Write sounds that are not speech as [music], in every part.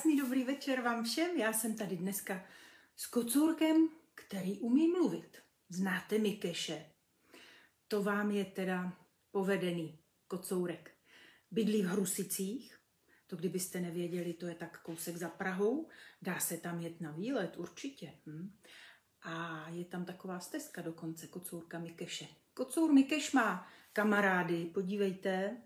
Krásný dobrý večer vám všem. Já jsem tady dneska s kocůrkem, který umí mluvit. Znáte Mikeše? To vám je teda povedený kocourek. Bydlí v Hrusicích, to kdybyste nevěděli, to je tak kousek za Prahou. Dá se tam jet na výlet, určitě. Hm? A je tam taková stezka dokonce, kocourka Mikeše. Kocour Mikeš má kamarády, podívejte,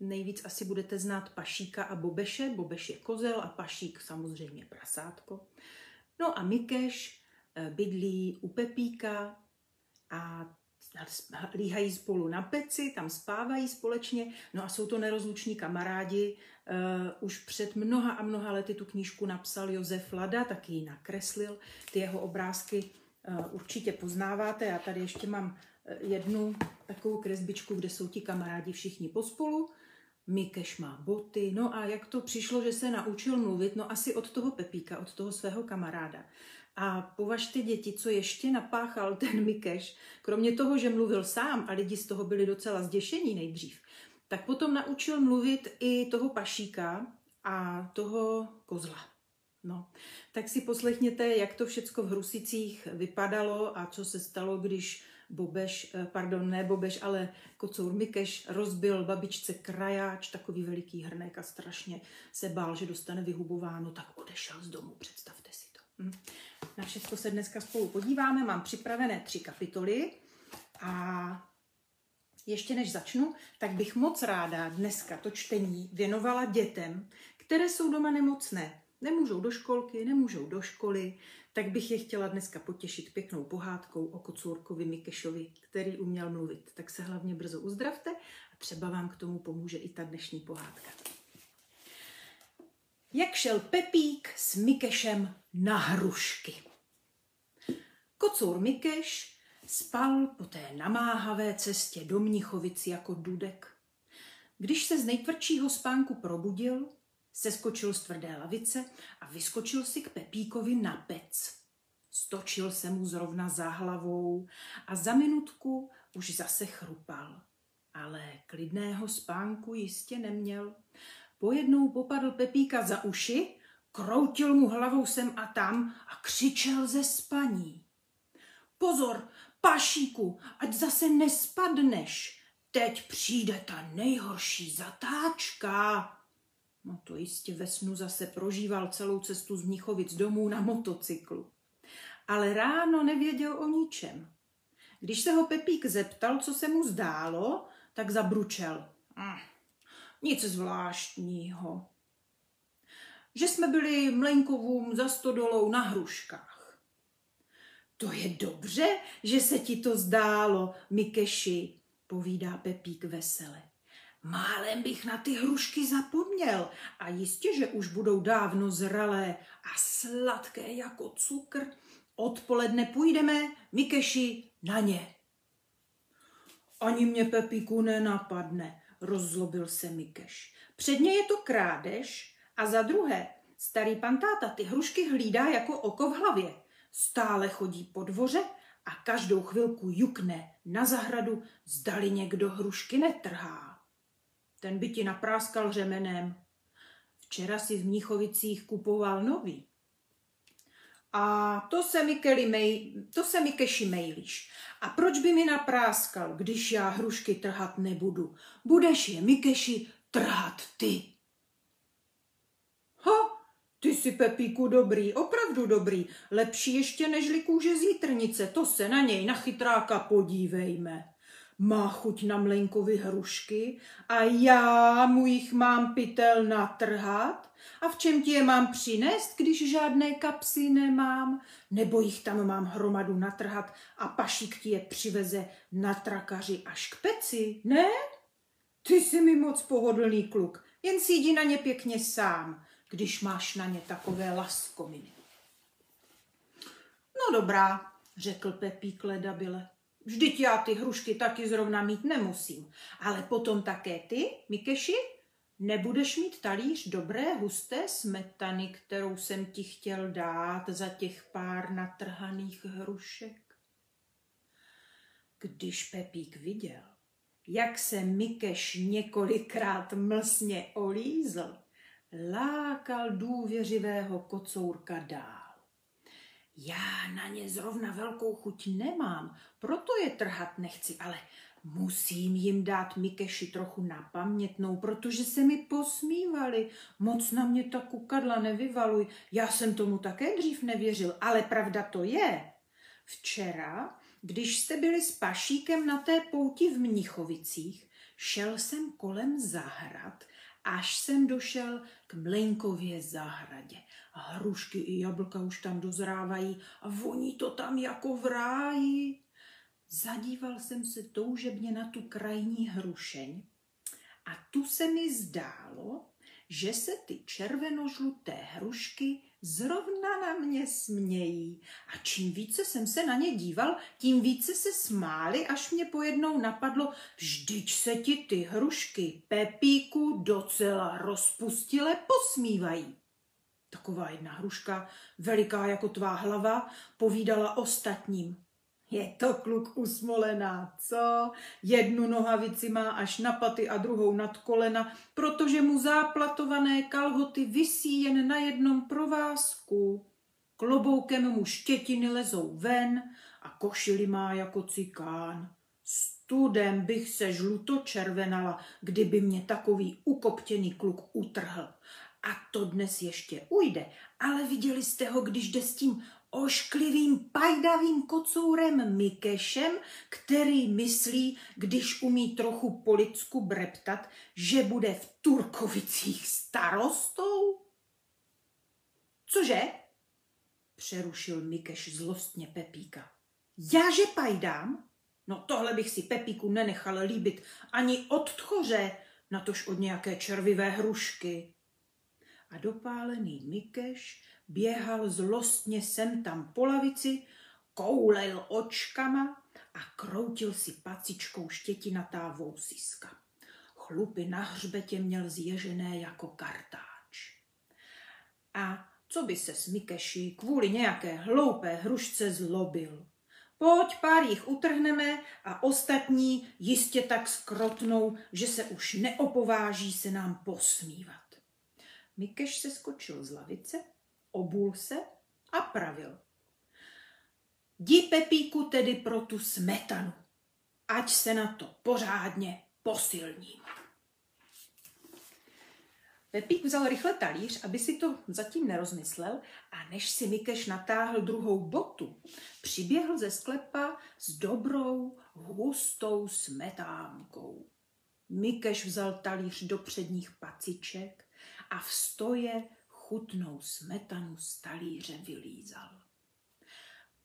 Nejvíc asi budete znát Pašíka a Bobeše. Bobeš je kozel a Pašík samozřejmě prasátko. No a Mikeš eh, bydlí u Pepíka a líhají spolu na peci, tam spávají společně, no a jsou to nerozluční kamarádi. Uh, už před mnoha a mnoha lety tu knížku napsal Josef Lada, taky ji nakreslil. Ty jeho obrázky uh, určitě poznáváte. Já tady ještě mám jednu takovou kresbičku, kde jsou ti kamarádi všichni pospolu. Mikeš má boty. No a jak to přišlo, že se naučil mluvit? No asi od toho Pepíka, od toho svého kamaráda. A považte děti, co ještě napáchal ten Mikeš, kromě toho, že mluvil sám a lidi z toho byli docela zděšení nejdřív, tak potom naučil mluvit i toho pašíka a toho kozla. No, tak si poslechněte, jak to všecko v Hrusicích vypadalo a co se stalo, když Bobeš, eh, pardon, ne Bobeš, ale kocour Mikeš rozbil babičce krajáč, takový veliký hrnek a strašně se bál, že dostane vyhubováno, tak odešel z domu, představte si to. Hm. Na všechno se dneska spolu podíváme, mám připravené tři kapitoly a ještě než začnu, tak bych moc ráda dneska to čtení věnovala dětem, které jsou doma nemocné. Nemůžou do školky, nemůžou do školy, tak bych je chtěla dneska potěšit pěknou pohádkou o kocůrkovi Mikešovi, který uměl mluvit. Tak se hlavně brzo uzdravte a třeba vám k tomu pomůže i ta dnešní pohádka. Jak šel Pepík s Mikešem na hrušky. Kocour Mikeš spal po té namáhavé cestě do Mnichovic jako dudek. Když se z nejtvrdšího spánku probudil, Seskočil z tvrdé lavice a vyskočil si k Pepíkovi na pec. Stočil se mu zrovna za hlavou a za minutku už zase chrupal. Ale klidného spánku jistě neměl. Pojednou popadl Pepíka za uši, kroutil mu hlavou sem a tam a křičel ze spaní. Pozor, pašíku, ať zase nespadneš. Teď přijde ta nejhorší zatáčka. No to jistě ve snu zase prožíval celou cestu z Mnichovic domů na motocyklu. Ale ráno nevěděl o ničem. Když se ho Pepík zeptal, co se mu zdálo, tak zabručel. Hm, nic zvláštního. Že jsme byli Mlenkovům za stodolou na hruškách. To je dobře, že se ti to zdálo, Mikeši, povídá Pepík vesele. Málem bych na ty hrušky zapomněl a jistě, že už budou dávno zralé a sladké jako cukr. Odpoledne půjdeme, Mikeši, na ně. Ani mě Pepíku nenapadne, rozzlobil se Mikeš. Předně je to krádež a za druhé, starý pan táta ty hrušky hlídá jako oko v hlavě. Stále chodí po dvoře a každou chvilku jukne na zahradu, zdali někdo hrušky netrhá. Ten by ti napráskal řemenem. Včera si v Mnichovicích kupoval nový. A to se mi, Kelly mej, to se mi keši mejlíš. A proč by mi napráskal, když já hrušky trhat nebudu? Budeš je, Mikeši, trhat ty. Ha, ty jsi, Pepíku, dobrý, opravdu dobrý. Lepší ještě nežli kůže zítrnice, to se na něj, na chytráka podívejme má chuť na mlenkovi hrušky a já mu jich mám pytel natrhat? A v čem ti je mám přinést, když žádné kapsy nemám? Nebo jich tam mám hromadu natrhat a pašík ti je přiveze na trakaři až k peci, ne? Ty jsi mi moc pohodlný kluk, jen si jdi na ně pěkně sám, když máš na ně takové laskominy. No dobrá, řekl Pepík ledabile. Vždyť já ty hrušky taky zrovna mít nemusím. Ale potom také ty, Mikeši, nebudeš mít talíř dobré husté smetany, kterou jsem ti chtěl dát za těch pár natrhaných hrušek. Když Pepík viděl, jak se Mikeš několikrát mlsně olízl, lákal důvěřivého kocourka dál. Já na ně zrovna velkou chuť nemám, proto je trhat nechci, ale musím jim dát Mikeši trochu na pamětnou, protože se mi posmívali. Moc na mě ta kukadla nevyvaluj, já jsem tomu také dřív nevěřil, ale pravda to je. Včera, když jste byli s Pašíkem na té pouti v Mnichovicích, šel jsem kolem zahrad, až jsem došel k Mlenkově zahradě. Hrušky i jablka už tam dozrávají a voní to tam jako v ráji. Zadíval jsem se toužebně na tu krajní hrušeň a tu se mi zdálo, že se ty červenožluté hrušky zrovna na mě smějí. A čím více jsem se na ně díval, tím více se smáli, až mě pojednou napadlo, vždyť se ti ty hrušky Pepíku docela rozpustile posmívají. Taková jedna hruška, veliká jako tvá hlava, povídala ostatním. Je to kluk usmolená, co? Jednu nohavici má až na paty a druhou nad kolena, protože mu záplatované kalhoty visí jen na jednom provázku. Kloboukem mu štětiny lezou ven a košili má jako cikán. Studem bych se žluto červenala, kdyby mě takový ukoptěný kluk utrhl. A to dnes ještě ujde, ale viděli jste ho, když jde s tím ošklivým pajdavým kocourem Mikešem, který myslí, když umí trochu po lidsku breptat, že bude v Turkovicích starostou? Cože? Přerušil Mikeš zlostně Pepíka. Já že pajdám? No tohle bych si Pepíku nenechal líbit ani od tchoře, natož od nějaké červivé hrušky. A dopálený Mikeš běhal zlostně sem tam po lavici, koulel očkama a kroutil si pacičkou štětinatá vousiska. Chlupy na hřbetě měl zježené jako kartáč. A co by se s Mikeši kvůli nějaké hloupé hrušce zlobil? Pojď, pár jich utrhneme a ostatní jistě tak skrotnou, že se už neopováží se nám posmívat. Mikeš se skočil z lavice obul se a pravil. Jdi Pepíku tedy pro tu smetanu, ať se na to pořádně posilním. Pepík vzal rychle talíř, aby si to zatím nerozmyslel a než si Mikeš natáhl druhou botu, přiběhl ze sklepa s dobrou, hustou smetánkou. Mikeš vzal talíř do předních paciček a v stoje chutnou smetanu z talíře vylízal.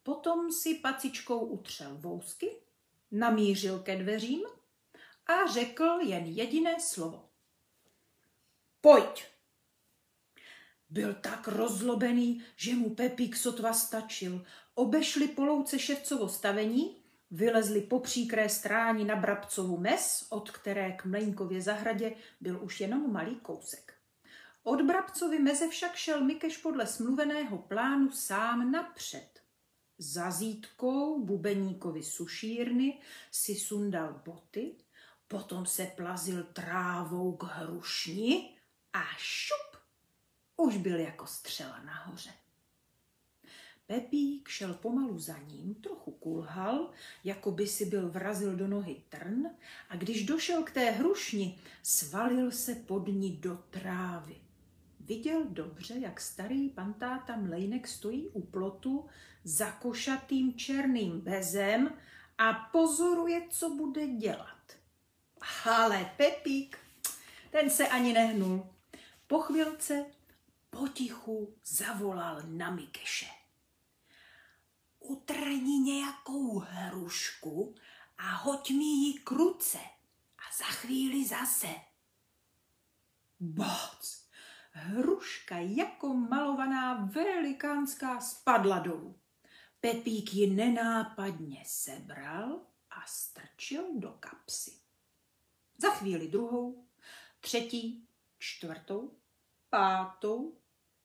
Potom si pacičkou utřel vousky, namířil ke dveřím a řekl jen jediné slovo. Pojď! Byl tak rozlobený, že mu Pepík sotva stačil. Obešli polouce ševcovo stavení, vylezli po příkré stráni na Brabcovu mes, od které k Mlejnkově zahradě byl už jenom malý kousek. Od Brabcovi meze však šel Mikeš podle smluveného plánu sám napřed. Za zítkou bubeníkovi sušírny si sundal boty, potom se plazil trávou k hrušni a šup, už byl jako střela nahoře. Pepík šel pomalu za ním, trochu kulhal, jako by si byl vrazil do nohy trn a když došel k té hrušni, svalil se pod ní do trávy. Viděl dobře, jak starý pantáta Mlejnek stojí u plotu za košatým černým bezem a pozoruje, co bude dělat. Ale Pepík, ten se ani nehnul. Po chvilce potichu zavolal na Mikeše. Utrni nějakou hrušku a hoď mi ji kruce a za chvíli zase. Boc! Hruška jako malovaná velikánská spadla dolů. Pepík ji nenápadně sebral a strčil do kapsy. Za chvíli druhou, třetí, čtvrtou, pátou,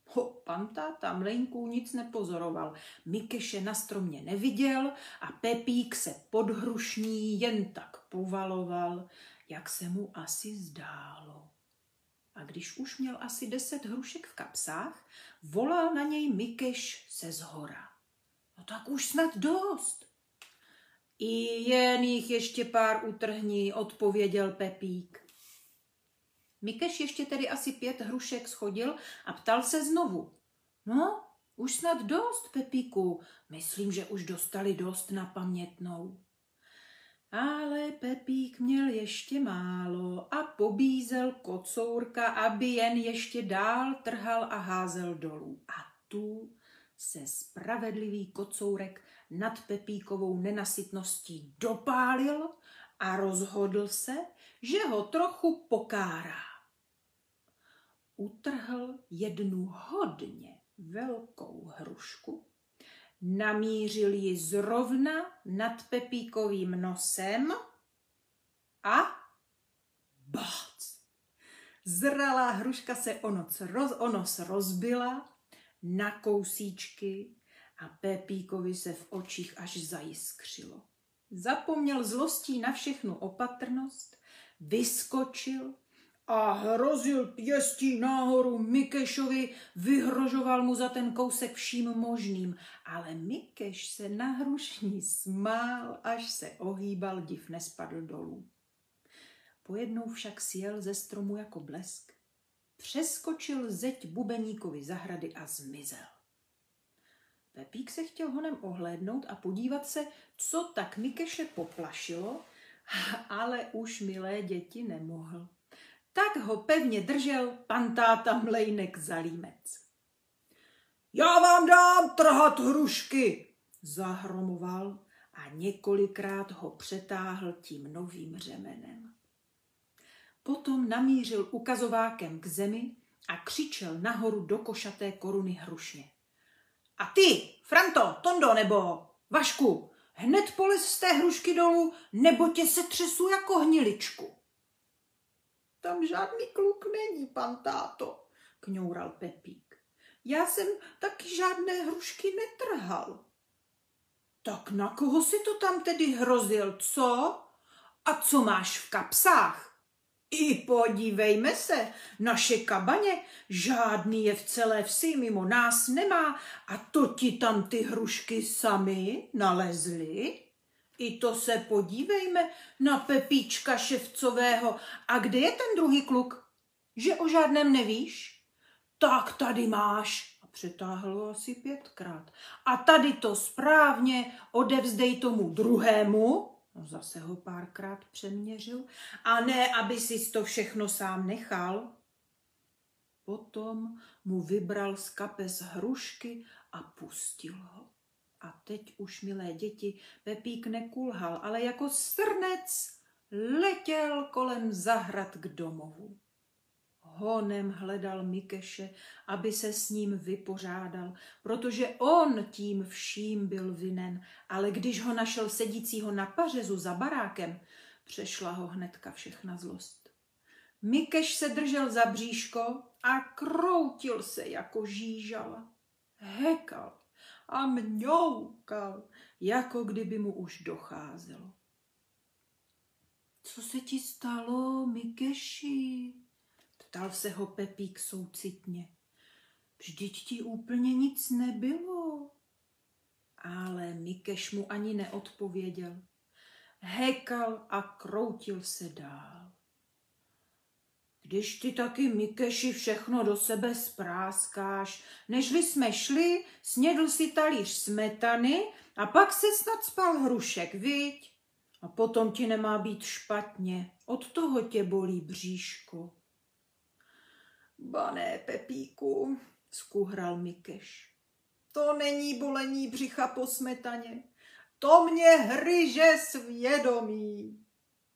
Ho, pan táta mleňků nic nepozoroval. Mikeše na stromě neviděl a Pepík se pod hrušní jen tak povaloval, jak se mu asi zdálo. A když už měl asi deset hrušek v kapsách, volal na něj Mikeš se zhora. No tak už snad dost. I jen jich ještě pár utrhní, odpověděl Pepík. Mikeš ještě tedy asi pět hrušek schodil a ptal se znovu. No, už snad dost, Pepíku. Myslím, že už dostali dost na pamětnou. Ale Pepík měl ještě málo a pobízel kocourka, aby jen ještě dál trhal a házel dolů. A tu se spravedlivý kocourek nad Pepíkovou nenasytností dopálil a rozhodl se, že ho trochu pokárá. Utrhl jednu hodně velkou hrušku, namířil ji zrovna nad Pepíkovým nosem a bác! Zralá hruška se o noc, roz, o nos rozbila na kousíčky a Pepíkovi se v očích až zajiskřilo. Zapomněl zlostí na všechnu opatrnost, vyskočil a hrozil pěstí nahoru Mikešovi, vyhrožoval mu za ten kousek vším možným. Ale Mikeš se na hrušní smál, až se ohýbal, div nespadl dolů. Pojednou však sjel ze stromu jako blesk, přeskočil zeď bubeníkovi zahrady a zmizel. Pepík se chtěl honem ohlédnout a podívat se, co tak Mikeše poplašilo, [laughs] ale už milé děti nemohl. Tak ho pevně držel pan táta Mlejnek Zalímec. Já vám dám trhat hrušky, zahromoval a několikrát ho přetáhl tím novým řemenem. Potom namířil ukazovákem k zemi a křičel nahoru do košaté koruny hrušně. A ty, Franto, Tondo nebo Vašku, hned polez z té hrušky dolů, nebo tě se třesu jako hniličku. Tam žádný kluk není, pan táto, kňoural Pepík. Já jsem taky žádné hrušky netrhal. Tak na koho si to tam tedy hrozil, co? A co máš v kapsách? I podívejme se, naše kabaně žádný je v celé vsi mimo nás nemá a to ti tam ty hrušky sami nalezli. I to se podívejme na Pepíčka Ševcového. A kde je ten druhý kluk? Že o žádném nevíš? Tak tady máš. A přetáhl ho asi pětkrát. A tady to správně odevzdej tomu druhému, No zase ho párkrát přeměřil. A ne, aby si to všechno sám nechal. Potom mu vybral z kapes hrušky a pustil ho. A teď už, milé děti, Pepík nekulhal, ale jako srnec letěl kolem zahrad k domovu honem hledal Mikeše, aby se s ním vypořádal, protože on tím vším byl vinen, ale když ho našel sedícího na pařezu za barákem, přešla ho hnedka všechna zlost. Mikeš se držel za bříško a kroutil se jako žížala. Hekal a mňoukal, jako kdyby mu už docházelo. Co se ti stalo, Mikeši? Ptal se ho Pepík soucitně. Vždyť ti úplně nic nebylo. Ale Mikeš mu ani neodpověděl. Hekal a kroutil se dál. Když ty taky, Mikeši, všechno do sebe spráskáš, nežli jsme šli, snědl si talíř smetany a pak se snad spal hrušek, viď? A potom ti nemá být špatně, od toho tě bolí bříško. Bané, Pepíku, skuhral Mikeš. To není bolení břicha po smetaně. To mě hryže svědomí.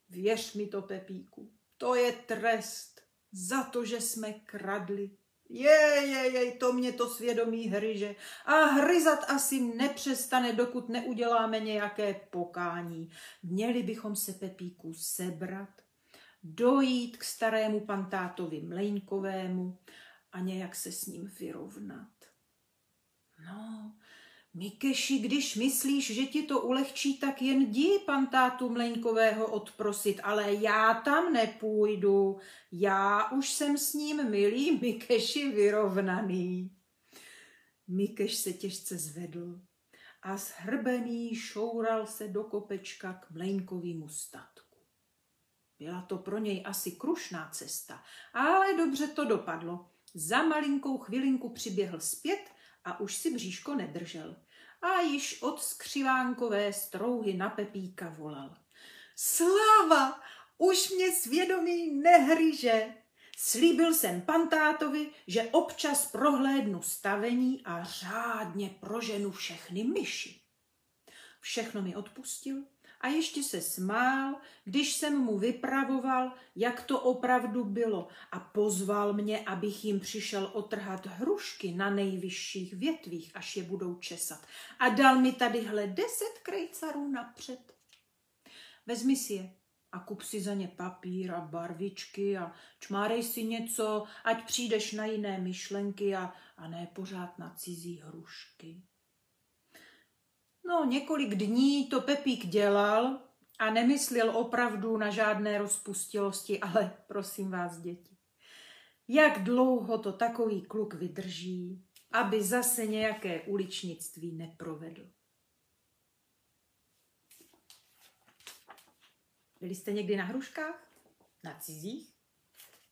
Věř mi to, Pepíku, to je trest za to, že jsme kradli. Je, je, je, to mě to svědomí hryže. A hryzat asi nepřestane, dokud neuděláme nějaké pokání. Měli bychom se, Pepíku, sebrat dojít k starému pantátovi Mlejnkovému a nějak se s ním vyrovnat. No, Mikeši, když myslíš, že ti to ulehčí, tak jen jdi pantátu Mleňkového odprosit, ale já tam nepůjdu. Já už jsem s ním, milý Mikeši, vyrovnaný. Mikeš se těžce zvedl a zhrbený šoural se do kopečka k Mleňkovýmu statku. Byla to pro něj asi krušná cesta, ale dobře to dopadlo. Za malinkou chvilinku přiběhl zpět a už si bříško nedržel. A již od skřivánkové strouhy na Pepíka volal. Sláva! Už mě svědomí nehryže. Slíbil jsem pantátovi, že občas prohlédnu stavení a řádně proženu všechny myši. Všechno mi odpustil a ještě se smál, když jsem mu vypravoval, jak to opravdu bylo a pozval mě, abych jim přišel otrhat hrušky na nejvyšších větvích, až je budou česat. A dal mi tadyhle deset krejcarů napřed. Vezmi si je a kup si za ně papír a barvičky a čmárej si něco, ať přijdeš na jiné myšlenky a, a ne pořád na cizí hrušky. No, několik dní to Pepík dělal a nemyslel opravdu na žádné rozpustilosti, [laughs] ale prosím vás, děti, jak dlouho to takový kluk vydrží, aby zase nějaké uličnictví neprovedl. Byli jste někdy na hruškách? Na cizích?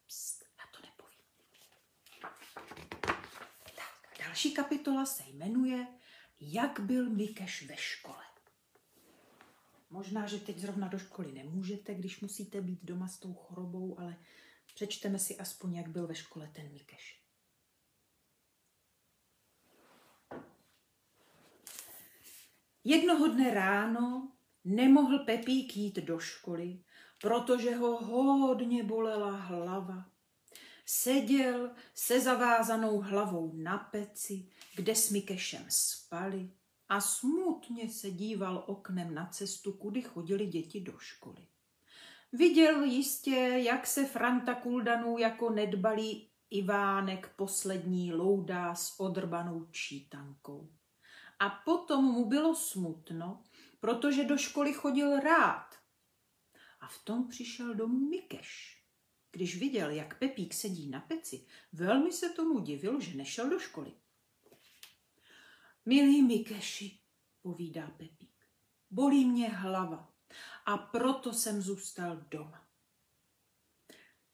Pst, já to nepovím. Tak, další kapitola se jmenuje jak byl Mikeš ve škole. Možná, že teď zrovna do školy nemůžete, když musíte být doma s tou chorobou, ale přečteme si aspoň, jak byl ve škole ten Mikeš. Jednoho dne ráno nemohl Pepík jít do školy, protože ho hodně bolela hlava. Seděl se zavázanou hlavou na peci, kde s Mikešem spali a smutně se díval oknem na cestu, kudy chodili děti do školy. Viděl jistě, jak se Franta Kuldanů jako nedbalý Ivánek poslední loudá s odrbanou čítankou. A potom mu bylo smutno, protože do školy chodil rád. A v tom přišel domů Mikeš. Když viděl, jak Pepík sedí na peci, velmi se tomu divil, že nešel do školy. Milý Mikeši, povídá Pepík, bolí mě hlava a proto jsem zůstal doma.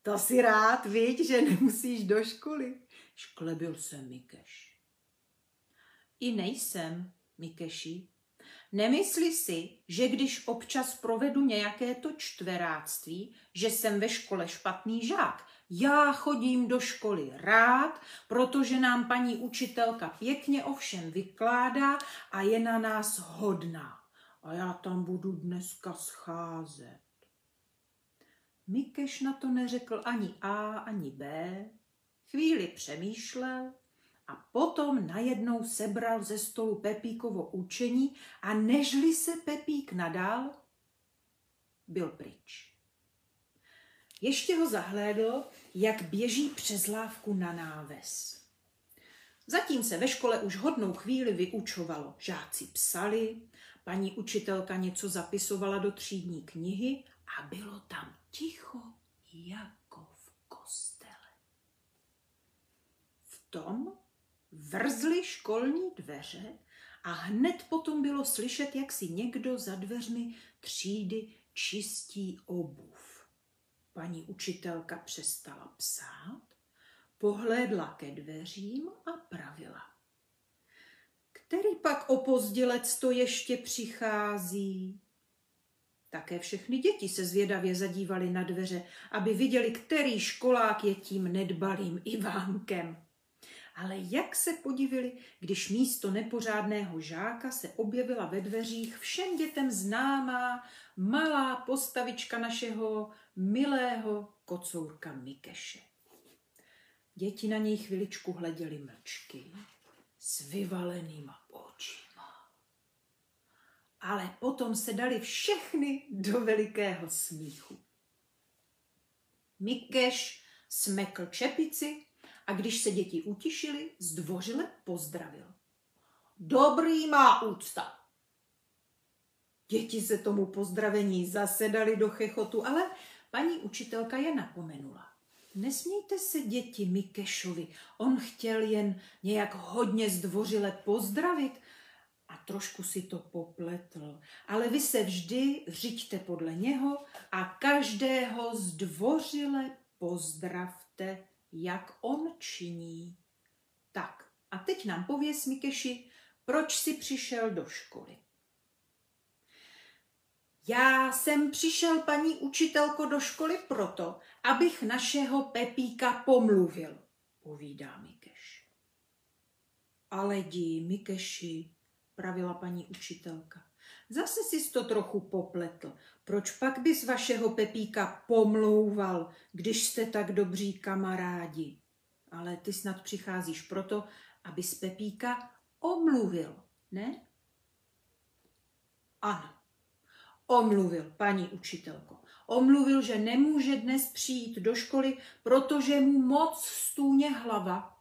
To si rád, viď, že nemusíš do školy, šklebil se Mikeš. I nejsem, Mikeši, Nemyslí si, že když občas provedu nějaké to čtveráctví, že jsem ve škole špatný žák. Já chodím do školy rád, protože nám paní učitelka pěkně ovšem vykládá a je na nás hodná. A já tam budu dneska scházet. Mikeš na to neřekl ani A, ani B. Chvíli přemýšlel a potom najednou sebral ze stolu Pepíkovo učení a nežli se Pepík nadal, byl pryč. Ještě ho zahlédl, jak běží přes lávku na náves. Zatím se ve škole už hodnou chvíli vyučovalo. Žáci psali, paní učitelka něco zapisovala do třídní knihy a bylo tam ticho jako v kostele. V tom vrzly školní dveře a hned potom bylo slyšet, jak si někdo za dveřmi třídy čistí obuv. Paní učitelka přestala psát, pohlédla ke dveřím a pravila. Který pak opozdělec to ještě přichází? Také všechny děti se zvědavě zadívali na dveře, aby viděli, který školák je tím nedbalým Ivánkem ale jak se podivili, když místo nepořádného žáka se objevila ve dveřích všem dětem známá malá postavička našeho milého kocourka Mikeše. Děti na něj chviličku hleděli mlčky s vyvalenýma očima. Ale potom se dali všechny do velikého smíchu. Mikeš smekl čepici a když se děti utišili, zdvořile pozdravil. dobrý má úcta. Děti se tomu pozdravení zasedali do chechotu, ale paní učitelka je napomenula. Nesmějte se děti Mikešovi, on chtěl jen nějak hodně zdvořile pozdravit a trošku si to popletl. Ale vy se vždy řiďte podle něho a každého zdvořile pozdravte, jak on činí. Tak, a teď nám pověs, Mikeši, proč jsi přišel do školy. Já jsem přišel, paní učitelko, do školy proto, abych našeho Pepíka pomluvil, povídá Mikeš. Ale dí, Mikeši, pravila paní učitelka. Zase si to trochu popletl. Proč pak bys vašeho Pepíka pomlouval, když jste tak dobří kamarádi? Ale ty snad přicházíš proto, abys Pepíka omluvil, ne? Ano, omluvil, paní učitelko. Omluvil, že nemůže dnes přijít do školy, protože mu moc stůně hlava.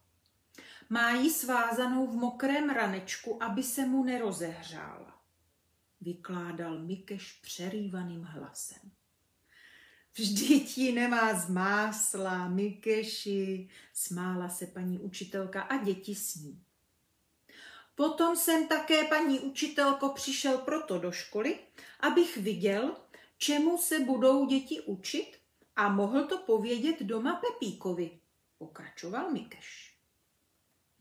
Má ji svázanou v mokrém ranečku, aby se mu nerozehřála. Vykládal Mikeš přerývaným hlasem. Vždyť ji nemá z másla, Mikeši, smála se paní učitelka a děti s ní. Potom jsem také, paní učitelko, přišel proto do školy, abych viděl, čemu se budou děti učit a mohl to povědět doma Pepíkovi, pokračoval Mikeš.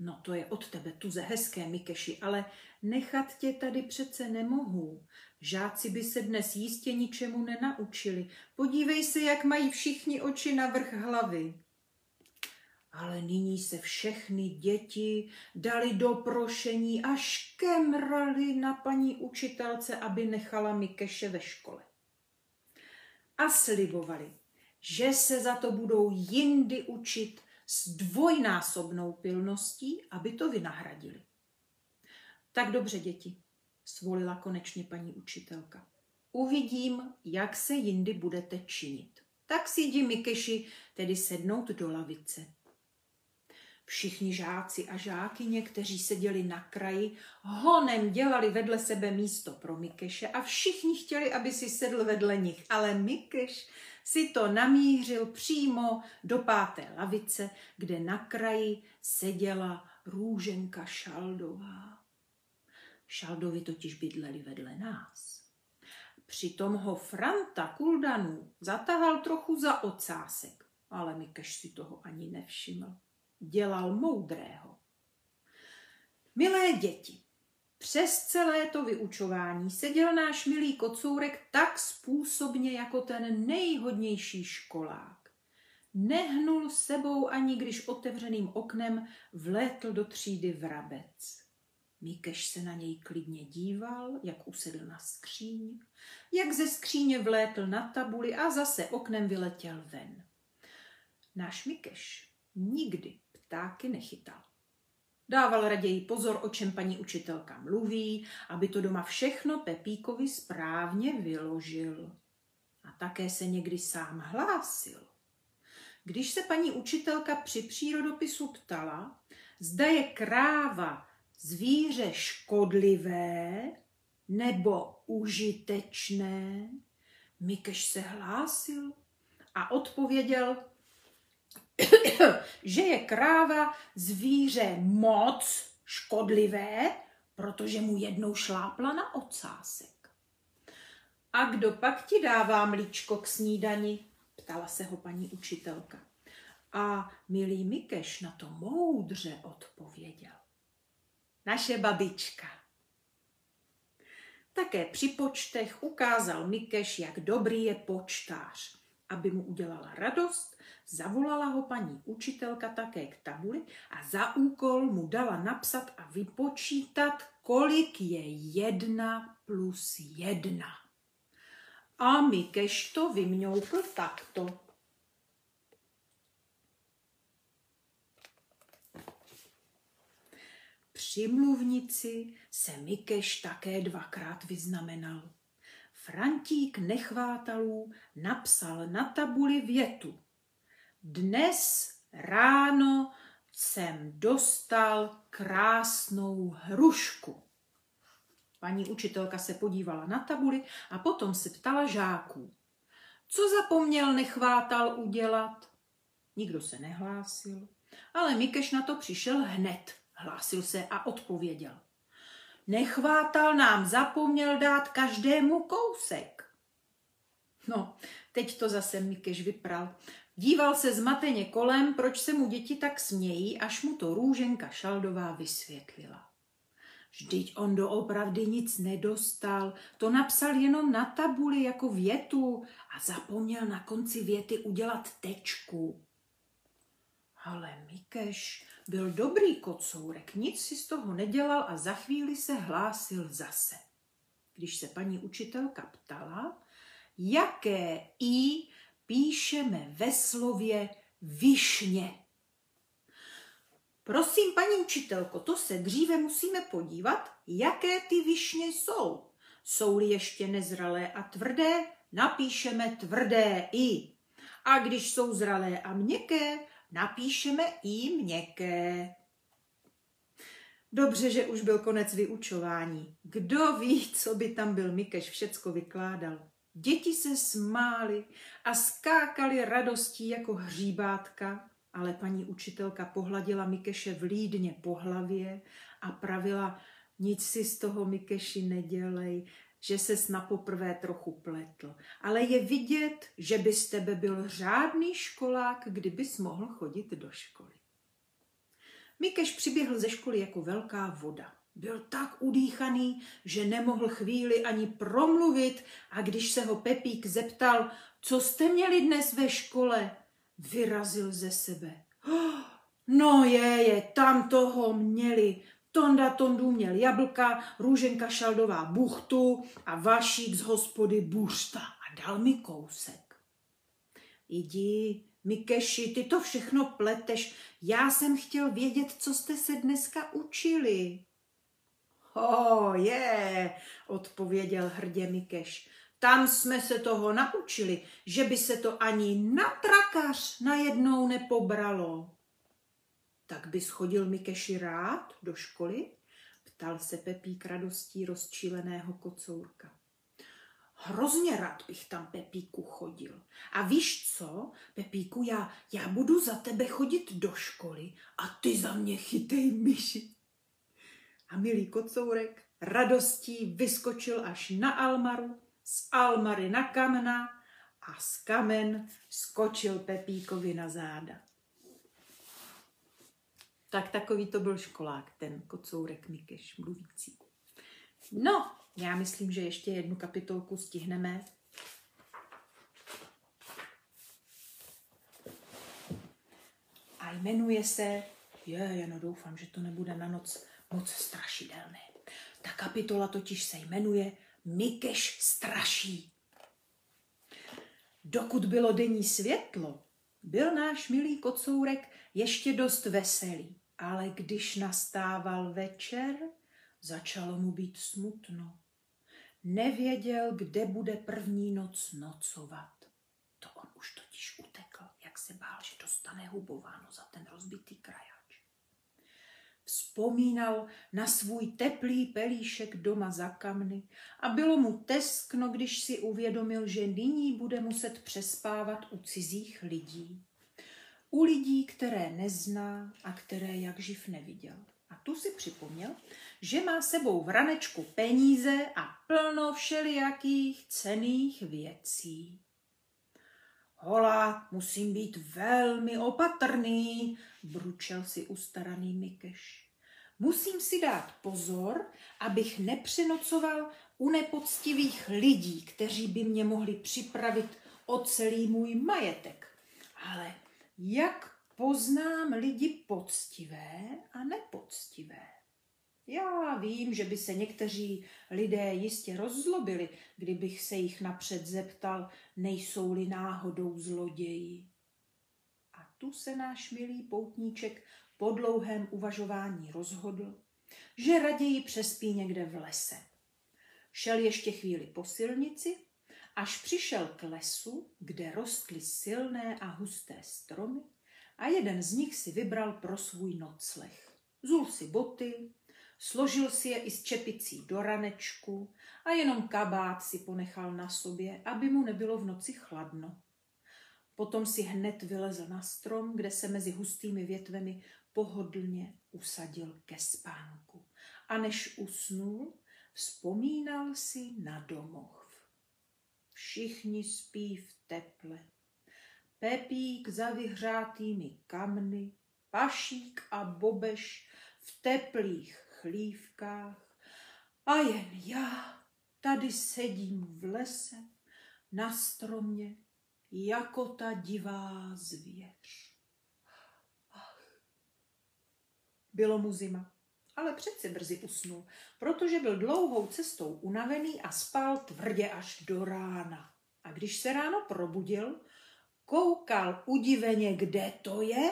No to je od tebe tuze hezké, Mikeši, ale nechat tě tady přece nemohu. Žáci by se dnes jistě ničemu nenaučili. Podívej se, jak mají všichni oči na vrch hlavy. Ale nyní se všechny děti dali do prošení a škemrali na paní učitelce, aby nechala Mikeše ve škole. A slibovali, že se za to budou jindy učit s dvojnásobnou pilností, aby to vynahradili. Tak dobře, děti, svolila konečně paní učitelka. Uvidím, jak se jindy budete činit. Tak si jdi Mikeši tedy sednout do lavice. Všichni žáci a žákyně, kteří seděli na kraji, honem dělali vedle sebe místo pro Mikeše a všichni chtěli, aby si sedl vedle nich. Ale Mikeš si to namířil přímo do páté lavice, kde na kraji seděla růženka Šaldová. Šaldovi totiž bydleli vedle nás. Přitom ho Franta Kuldanů zatahal trochu za ocásek, ale Mikeš si toho ani nevšiml dělal moudrého. Milé děti, přes celé to vyučování seděl náš milý kocourek tak způsobně jako ten nejhodnější školák. Nehnul sebou ani když otevřeným oknem vlétl do třídy vrabec. Mikeš se na něj klidně díval, jak usedl na skříň, jak ze skříně vlétl na tabuli a zase oknem vyletěl ven. Náš Mikeš nikdy ptáky nechytal. Dával raději pozor, o čem paní učitelka mluví, aby to doma všechno Pepíkovi správně vyložil. A také se někdy sám hlásil. Když se paní učitelka při přírodopisu ptala, zda je kráva zvíře škodlivé nebo užitečné, Mikeš se hlásil a odpověděl, že je kráva zvíře moc škodlivé, protože mu jednou šlápla na ocásek. A kdo pak ti dává mlíčko k snídani? Ptala se ho paní učitelka. A milý Mikeš na to moudře odpověděl. Naše babička. Také při počtech ukázal Mikeš, jak dobrý je počtář. Aby mu udělala radost, Zavolala ho paní učitelka také k tabuli a za úkol mu dala napsat a vypočítat, kolik je jedna plus jedna. A Mikeš to vymňoukl takto. Při mluvnici se Mikeš také dvakrát vyznamenal. Frantík nechvátalů napsal na tabuli větu. Dnes ráno jsem dostal krásnou hrušku. Paní učitelka se podívala na tabuli a potom se ptala žáků. Co zapomněl nechvátal udělat? Nikdo se nehlásil, ale Mikeš na to přišel hned. Hlásil se a odpověděl. Nechvátal nám zapomněl dát každému kousek. No, teď to zase Mikeš vypral. Díval se zmateně kolem, proč se mu děti tak smějí, až mu to růženka Šaldová vysvětlila. Vždyť on doopravdy nic nedostal, to napsal jenom na tabuli jako větu a zapomněl na konci věty udělat tečku. Ale Mikeš byl dobrý kocourek, nic si z toho nedělal a za chvíli se hlásil zase. Když se paní učitelka ptala, jaké i píšeme ve slově višně. Prosím, paní učitelko, to se dříve musíme podívat, jaké ty višně jsou. Jsou-li ještě nezralé a tvrdé, napíšeme tvrdé i. A když jsou zralé a měkké, napíšeme i měkké. Dobře, že už byl konec vyučování. Kdo ví, co by tam byl Mikeš všecko vykládal. Děti se smály a skákali radostí jako hříbátka, ale paní učitelka pohladila Mikeše v lídně po hlavě a pravila, nic si z toho Mikeši nedělej, že se na poprvé trochu pletl. Ale je vidět, že by z tebe byl řádný školák, kdybys mohl chodit do školy. Mikeš přiběhl ze školy jako velká voda. Byl tak udýchaný, že nemohl chvíli ani promluvit a když se ho Pepík zeptal, co jste měli dnes ve škole, vyrazil ze sebe. Oh, no je, je, tam toho měli. Tonda Tondu měl jablka, Růženka Šaldová buchtu a Vašík z hospody bušta a dal mi kousek. Jdi, Mikeši, ty to všechno pleteš. Já jsem chtěl vědět, co jste se dneska učili. Ho, je, odpověděl hrdě Mikeš. Tam jsme se toho naučili, že by se to ani na trakař najednou nepobralo. Tak bys chodil Mikeši rád do školy? Ptal se Pepík radostí rozčíleného kocourka. Hrozně rád bych tam, Pepíku, chodil. A víš co, Pepíku, já, já budu za tebe chodit do školy a ty za mě chytej myši. A milý kocourek radostí vyskočil až na Almaru, z Almary na kamna a z kamen skočil Pepíkovi na záda. Tak takový to byl školák, ten kocourek Mikeš mluvící. No, já myslím, že ještě jednu kapitolku stihneme. A jmenuje se, je, jen doufám, že to nebude na noc moc strašidelné. Ta kapitola totiž se jmenuje Mikeš straší. Dokud bylo denní světlo, byl náš milý kocourek ještě dost veselý, ale když nastával večer, začalo mu být smutno. Nevěděl, kde bude první noc nocovat. To on už totiž utekl, jak se bál, že dostane hubováno za ten rozbitý kraj. Vzpomínal na svůj teplý pelíšek doma za kamny a bylo mu teskno, když si uvědomil, že nyní bude muset přespávat u cizích lidí. U lidí, které nezná a které jak živ neviděl. A tu si připomněl, že má sebou v ranečku peníze a plno všelijakých cených věcí. Hola, musím být velmi opatrný, bručel si ustaraný Mikeš. Musím si dát pozor, abych nepřenocoval u nepoctivých lidí, kteří by mě mohli připravit o celý můj majetek. Ale jak poznám lidi poctivé a nepoctivé? Já vím, že by se někteří lidé jistě rozzlobili, kdybych se jich napřed zeptal, nejsou-li náhodou zloději. A tu se náš milý poutníček po dlouhém uvažování rozhodl, že raději přespí někde v lese. Šel ještě chvíli po silnici, až přišel k lesu, kde rostly silné a husté stromy a jeden z nich si vybral pro svůj nocleh. Zul si boty, složil si je i s čepicí do ranečku a jenom kabát si ponechal na sobě, aby mu nebylo v noci chladno. Potom si hned vylezl na strom, kde se mezi hustými větvemi pohodlně usadil ke spánku. A než usnul, vzpomínal si na domov. Všichni spí v teple. Pepík za vyhřátými kamny, pašík a bobeš v teplých chlívkách a jen já tady sedím v lese na stromě jako ta divá zvěř. Ach. Bylo mu zima, ale přece brzy usnul, protože byl dlouhou cestou unavený a spal tvrdě až do rána. A když se ráno probudil, koukal udiveně, kde to je.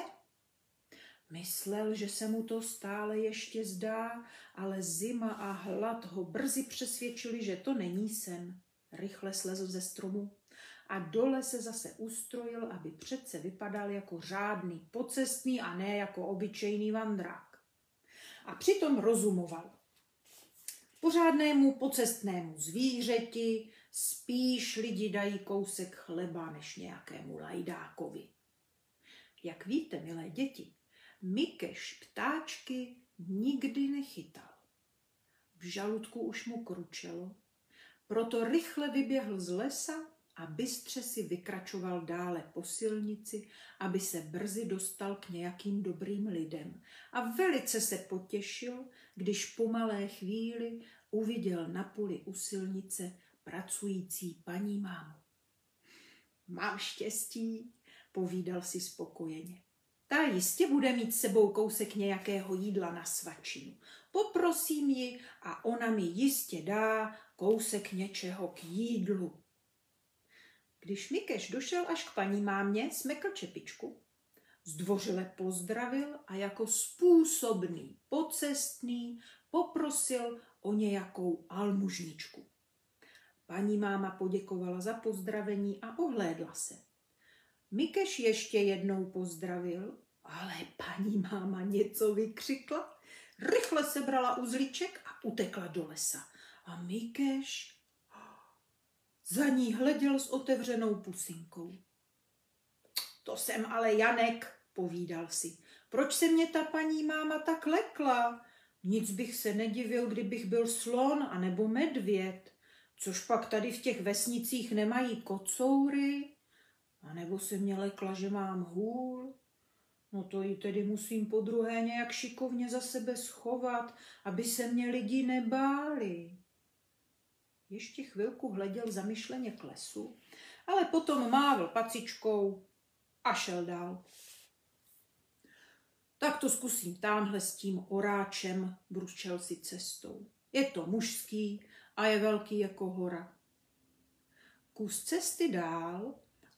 Myslel, že se mu to stále ještě zdá, ale zima a hlad ho brzy přesvědčili, že to není sen. Rychle slezl ze stromu a dole se zase ustrojil, aby přece vypadal jako řádný pocestný a ne jako obyčejný vandrák. A přitom rozumoval. Pořádnému pocestnému zvířeti spíš lidi dají kousek chleba než nějakému lajdákovi. Jak víte, milé děti, Mikeš ptáčky nikdy nechytal. V žaludku už mu kručelo, proto rychle vyběhl z lesa a bystře si vykračoval dále po silnici, aby se brzy dostal k nějakým dobrým lidem. A velice se potěšil, když po malé chvíli uviděl na poli u silnice pracující paní mámu. Mám štěstí, povídal si spokojeně. Ta jistě bude mít sebou kousek nějakého jídla na svačinu. Poprosím ji a ona mi jistě dá kousek něčeho k jídlu. Když Mikeš došel až k paní mámě, smekl čepičku, zdvořile pozdravil a jako způsobný, pocestný poprosil o nějakou almužničku. Paní máma poděkovala za pozdravení a ohlédla se. Mikeš ještě jednou pozdravil, ale paní máma něco vykřikla, rychle sebrala uzlíček a utekla do lesa. A Mikeš za ní hleděl s otevřenou pusinkou. To jsem ale Janek, povídal si. Proč se mě ta paní máma tak lekla? Nic bych se nedivil, kdybych byl slon anebo medvěd. Což pak tady v těch vesnicích nemají kocoury? A nebo se mě lekla, že mám hůl? No to ji tedy musím po druhé nějak šikovně za sebe schovat, aby se mě lidi nebáli. Ještě chvilku hleděl zamyšleně k lesu, ale potom mávl pacičkou a šel dál. Tak to zkusím tamhle s tím oráčem, bručel si cestou. Je to mužský a je velký jako hora. Kus cesty dál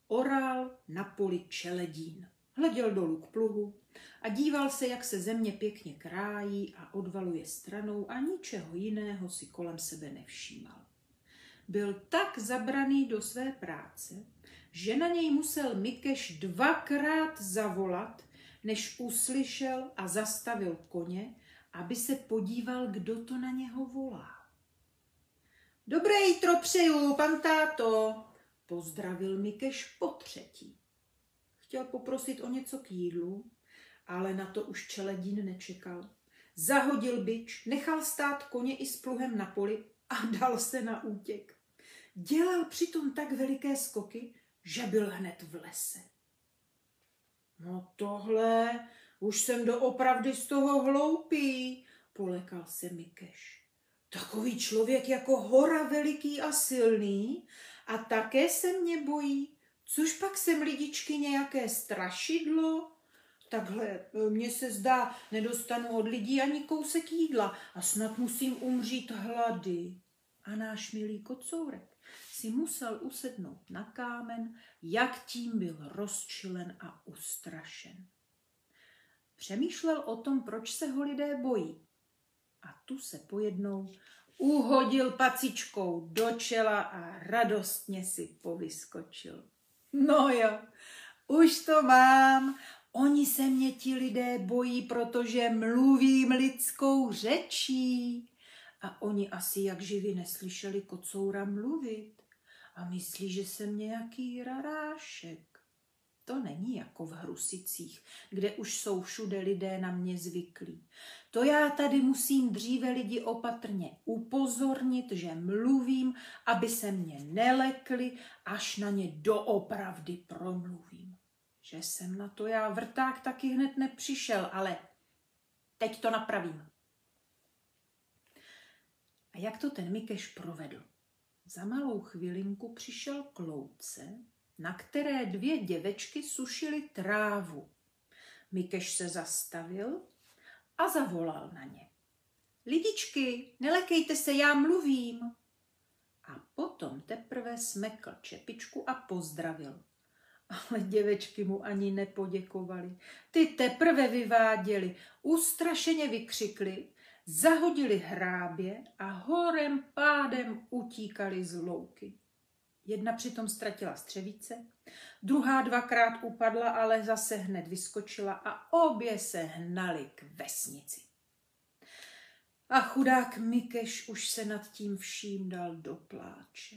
oral na poli čeledín. Hleděl dolů k pluhu a díval se, jak se země pěkně krájí a odvaluje stranou a ničeho jiného si kolem sebe nevšímal. Byl tak zabraný do své práce, že na něj musel Mikeš dvakrát zavolat, než uslyšel a zastavil koně, aby se podíval, kdo to na něho volá. Dobré jítro přeju, pan táto, pozdravil Mikeš po třetí. Chtěl poprosit o něco k jídlu, ale na to už čeledín nečekal. Zahodil bič, nechal stát koně i s pluhem na poli a dal se na útěk. Dělal přitom tak veliké skoky, že byl hned v lese. No tohle, už jsem doopravdy z toho hloupý, polekal se Mikeš. Takový člověk jako hora veliký a silný a také se mě bojí. Což pak jsem lidičky nějaké strašidlo? Takhle, e, mně se zdá, nedostanu od lidí ani kousek jídla a snad musím umřít hlady. A náš milý kocourek si musel usednout na kámen, jak tím byl rozčilen a ustrašen. Přemýšlel o tom, proč se ho lidé bojí. A tu se pojednou uhodil pacičkou do čela a radostně si povyskočil. No jo, už to mám, Oni se mě ti lidé bojí, protože mluvím lidskou řečí. A oni asi jak živi neslyšeli kocoura mluvit a myslí, že jsem nějaký rarášek. To není jako v Hrusicích, kde už jsou všude lidé na mě zvyklí. To já tady musím dříve lidi opatrně upozornit, že mluvím, aby se mě nelekli, až na ně doopravdy promluvím. Že jsem na to já vrták taky hned nepřišel, ale teď to napravím. A jak to ten Mikeš provedl? Za malou chvilinku přišel k louce, na které dvě děvečky sušily trávu. Mikeš se zastavil a zavolal na ně. Lidičky, nelekejte se, já mluvím. A potom teprve smekl čepičku a pozdravil. Ale děvečky mu ani nepoděkovali. Ty teprve vyváděli, ustrašeně vykřikli, zahodili hrábě a horem pádem utíkali z louky. Jedna přitom ztratila střevíce, druhá dvakrát upadla, ale zase hned vyskočila a obě se hnali k vesnici. A chudák Mikeš už se nad tím vším dal do pláče.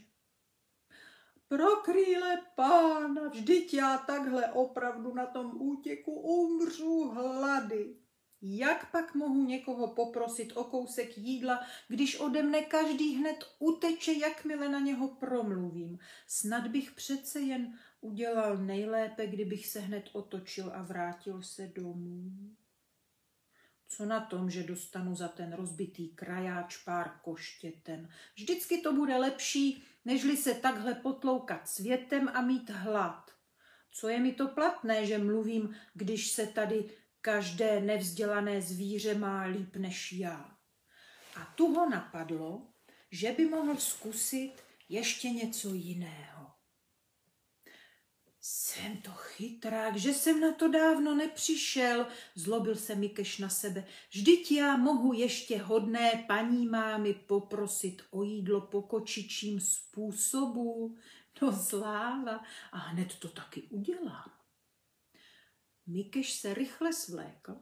Pro krýle pána, vždyť já takhle opravdu na tom útěku umřu hlady. Jak pak mohu někoho poprosit o kousek jídla, když ode mne každý hned uteče, jakmile na něho promluvím? Snad bych přece jen udělal nejlépe, kdybych se hned otočil a vrátil se domů. Co na tom, že dostanu za ten rozbitý krajáč pár koštěten? Vždycky to bude lepší, nežli se takhle potloukat světem a mít hlad. Co je mi to platné, že mluvím, když se tady Každé nevzdělané zvíře má líp než já. A tu ho napadlo, že by mohl zkusit ještě něco jiného. Jsem to chytrák, že jsem na to dávno nepřišel, zlobil se Mikeš na sebe. Vždyť já mohu ještě hodné paní mámy poprosit o jídlo po kočičím způsobu. No sláva, a hned to taky udělám. Mikeš se rychle svlékl,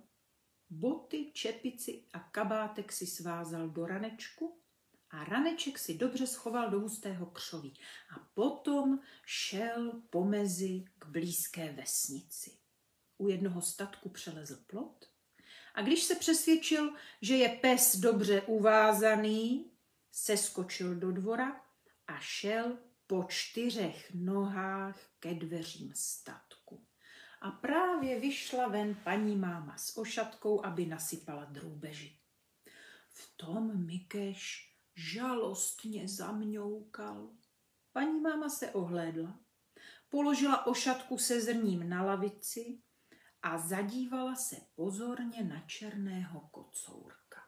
boty, čepici a kabátek si svázal do ranečku a raneček si dobře schoval do hustého křoví a potom šel pomezi k blízké vesnici. U jednoho statku přelezl plot a když se přesvědčil, že je pes dobře uvázaný, seskočil do dvora a šel po čtyřech nohách ke dveřím statku a právě vyšla ven paní máma s ošatkou, aby nasypala drůbeži. V tom Mikeš žalostně zamňoukal. Paní máma se ohlédla, položila ošatku se zrním na lavici a zadívala se pozorně na černého kocourka.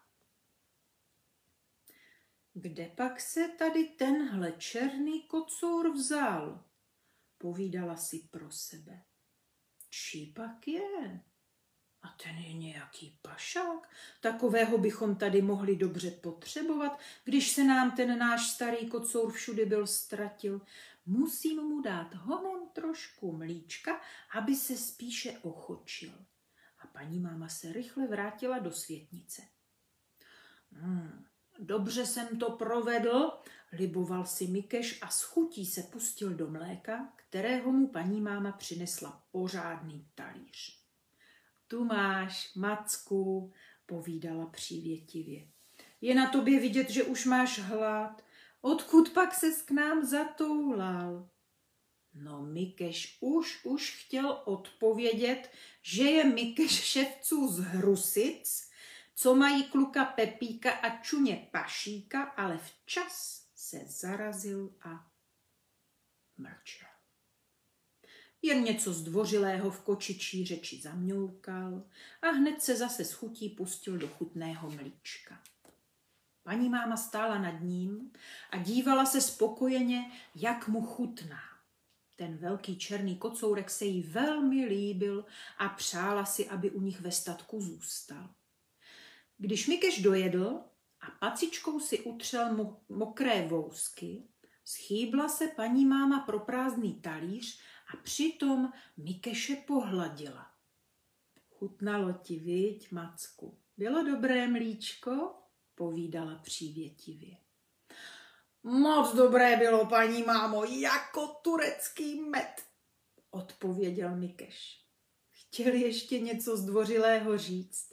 Kde pak se tady tenhle černý kocour vzal? Povídala si pro sebe. Čí pak je? A ten je nějaký pašák. Takového bychom tady mohli dobře potřebovat, když se nám ten náš starý kocour všude byl ztratil. Musím mu dát honem trošku mlíčka, aby se spíše ochočil. A paní máma se rychle vrátila do světnice. Hmm, dobře jsem to provedl, liboval si Mikeš a s chutí se pustil do mléka, kterého mu paní máma přinesla pořádný talíř. Tu máš, Macku, povídala přívětivě. Je na tobě vidět, že už máš hlad. Odkud pak ses k nám zatoulal? No Mikeš už, už chtěl odpovědět, že je Mikeš ševců z Hrusic, co mají kluka Pepíka a čuně Pašíka, ale včas se zarazil a mlčel. Jen něco zdvořilého v kočičí řeči zamňoukal a hned se zase s chutí pustil do chutného mlíčka. Paní máma stála nad ním a dívala se spokojeně, jak mu chutná. Ten velký černý kocourek se jí velmi líbil a přála si, aby u nich ve statku zůstal. Když Mikeš dojedl a pacičkou si utřel mokré vousky, schýbla se paní máma pro prázdný talíř a přitom Mikeše pohladila. Chutnalo ti, viď, Macku? Bylo dobré mlíčko? Povídala přívětivě. Moc dobré bylo, paní mámo, jako turecký med, odpověděl Mikeš. Chtěl ještě něco zdvořilého říct,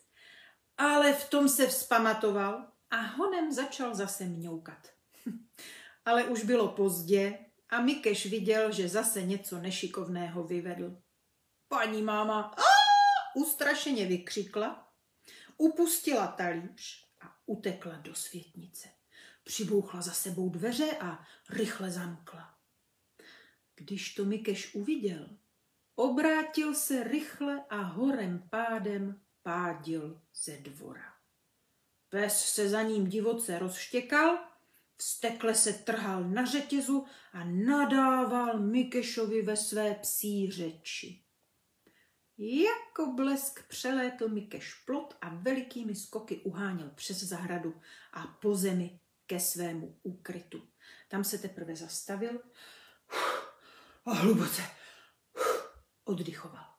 ale v tom se vzpamatoval a honem začal zase mňoukat. [laughs] ale už bylo pozdě a Mikeš viděl, že zase něco nešikovného vyvedl. Paní máma a ustrašeně vykřikla, upustila talíř a utekla do světnice. Přibouchla za sebou dveře a rychle zamkla. Když to Mikeš uviděl, obrátil se rychle a horem pádem pádil ze dvora. Pes se za ním divoce rozštěkal, vstekle se trhal na řetězu a nadával Mikešovi ve své psí řeči. Jako blesk přelétl Mikeš plot a velikými skoky uháněl přes zahradu a po zemi ke svému úkrytu. Tam se teprve zastavil a hluboce oddychoval.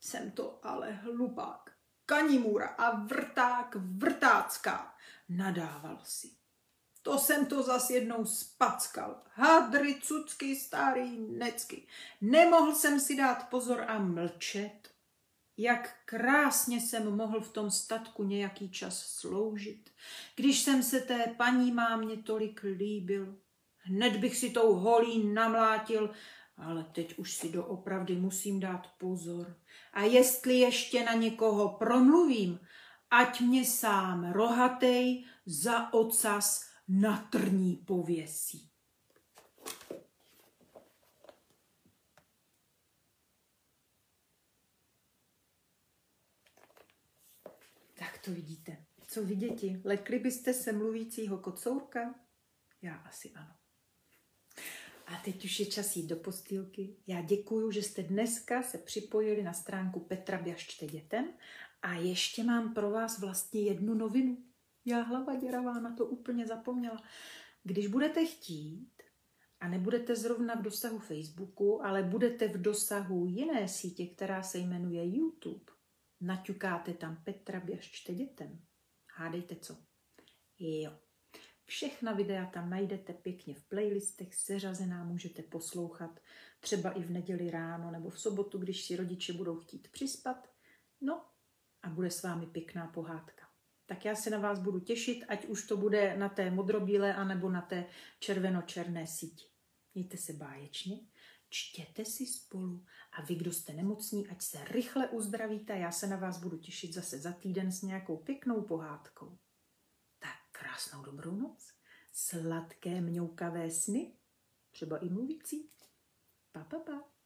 Jsem to ale hlupák, kanimůra a vrták vrtácká, nadával si. To jsem to zas jednou spackal. Hadry, cucky, starý necky. Nemohl jsem si dát pozor a mlčet. Jak krásně jsem mohl v tom statku nějaký čas sloužit, když jsem se té paní mámě tolik líbil. Hned bych si tou holí namlátil, ale teď už si doopravdy musím dát pozor. A jestli ještě na někoho promluvím, ať mě sám rohatej za ocas na trní pověsí. Tak to vidíte. Co vy děti? Lekli byste se mluvícího kocourka? Já asi ano. A teď už je čas jít do postýlky. Já děkuju, že jste dneska se připojili na stránku Petra Běžte dětem a ještě mám pro vás vlastně jednu novinu. Já hlava děravá na to úplně zapomněla. Když budete chtít a nebudete zrovna v dosahu Facebooku, ale budete v dosahu jiné sítě, která se jmenuje YouTube, naťukáte tam Petra Běžte dětem. Hádejte co? Jo. Všechna videa tam najdete pěkně v playlistech, seřazená můžete poslouchat třeba i v neděli ráno nebo v sobotu, když si rodiče budou chtít přispat. No a bude s vámi pěkná pohádka tak já se na vás budu těšit, ať už to bude na té modrobílé anebo na té červeno-černé síti. Mějte se báječně, čtěte si spolu a vy, kdo jste nemocní, ať se rychle uzdravíte. Já se na vás budu těšit zase za týden s nějakou pěknou pohádkou. Krásnou dobrou noc, sladké mňoukavé sny, třeba i mluvící. Pa, pa, pa.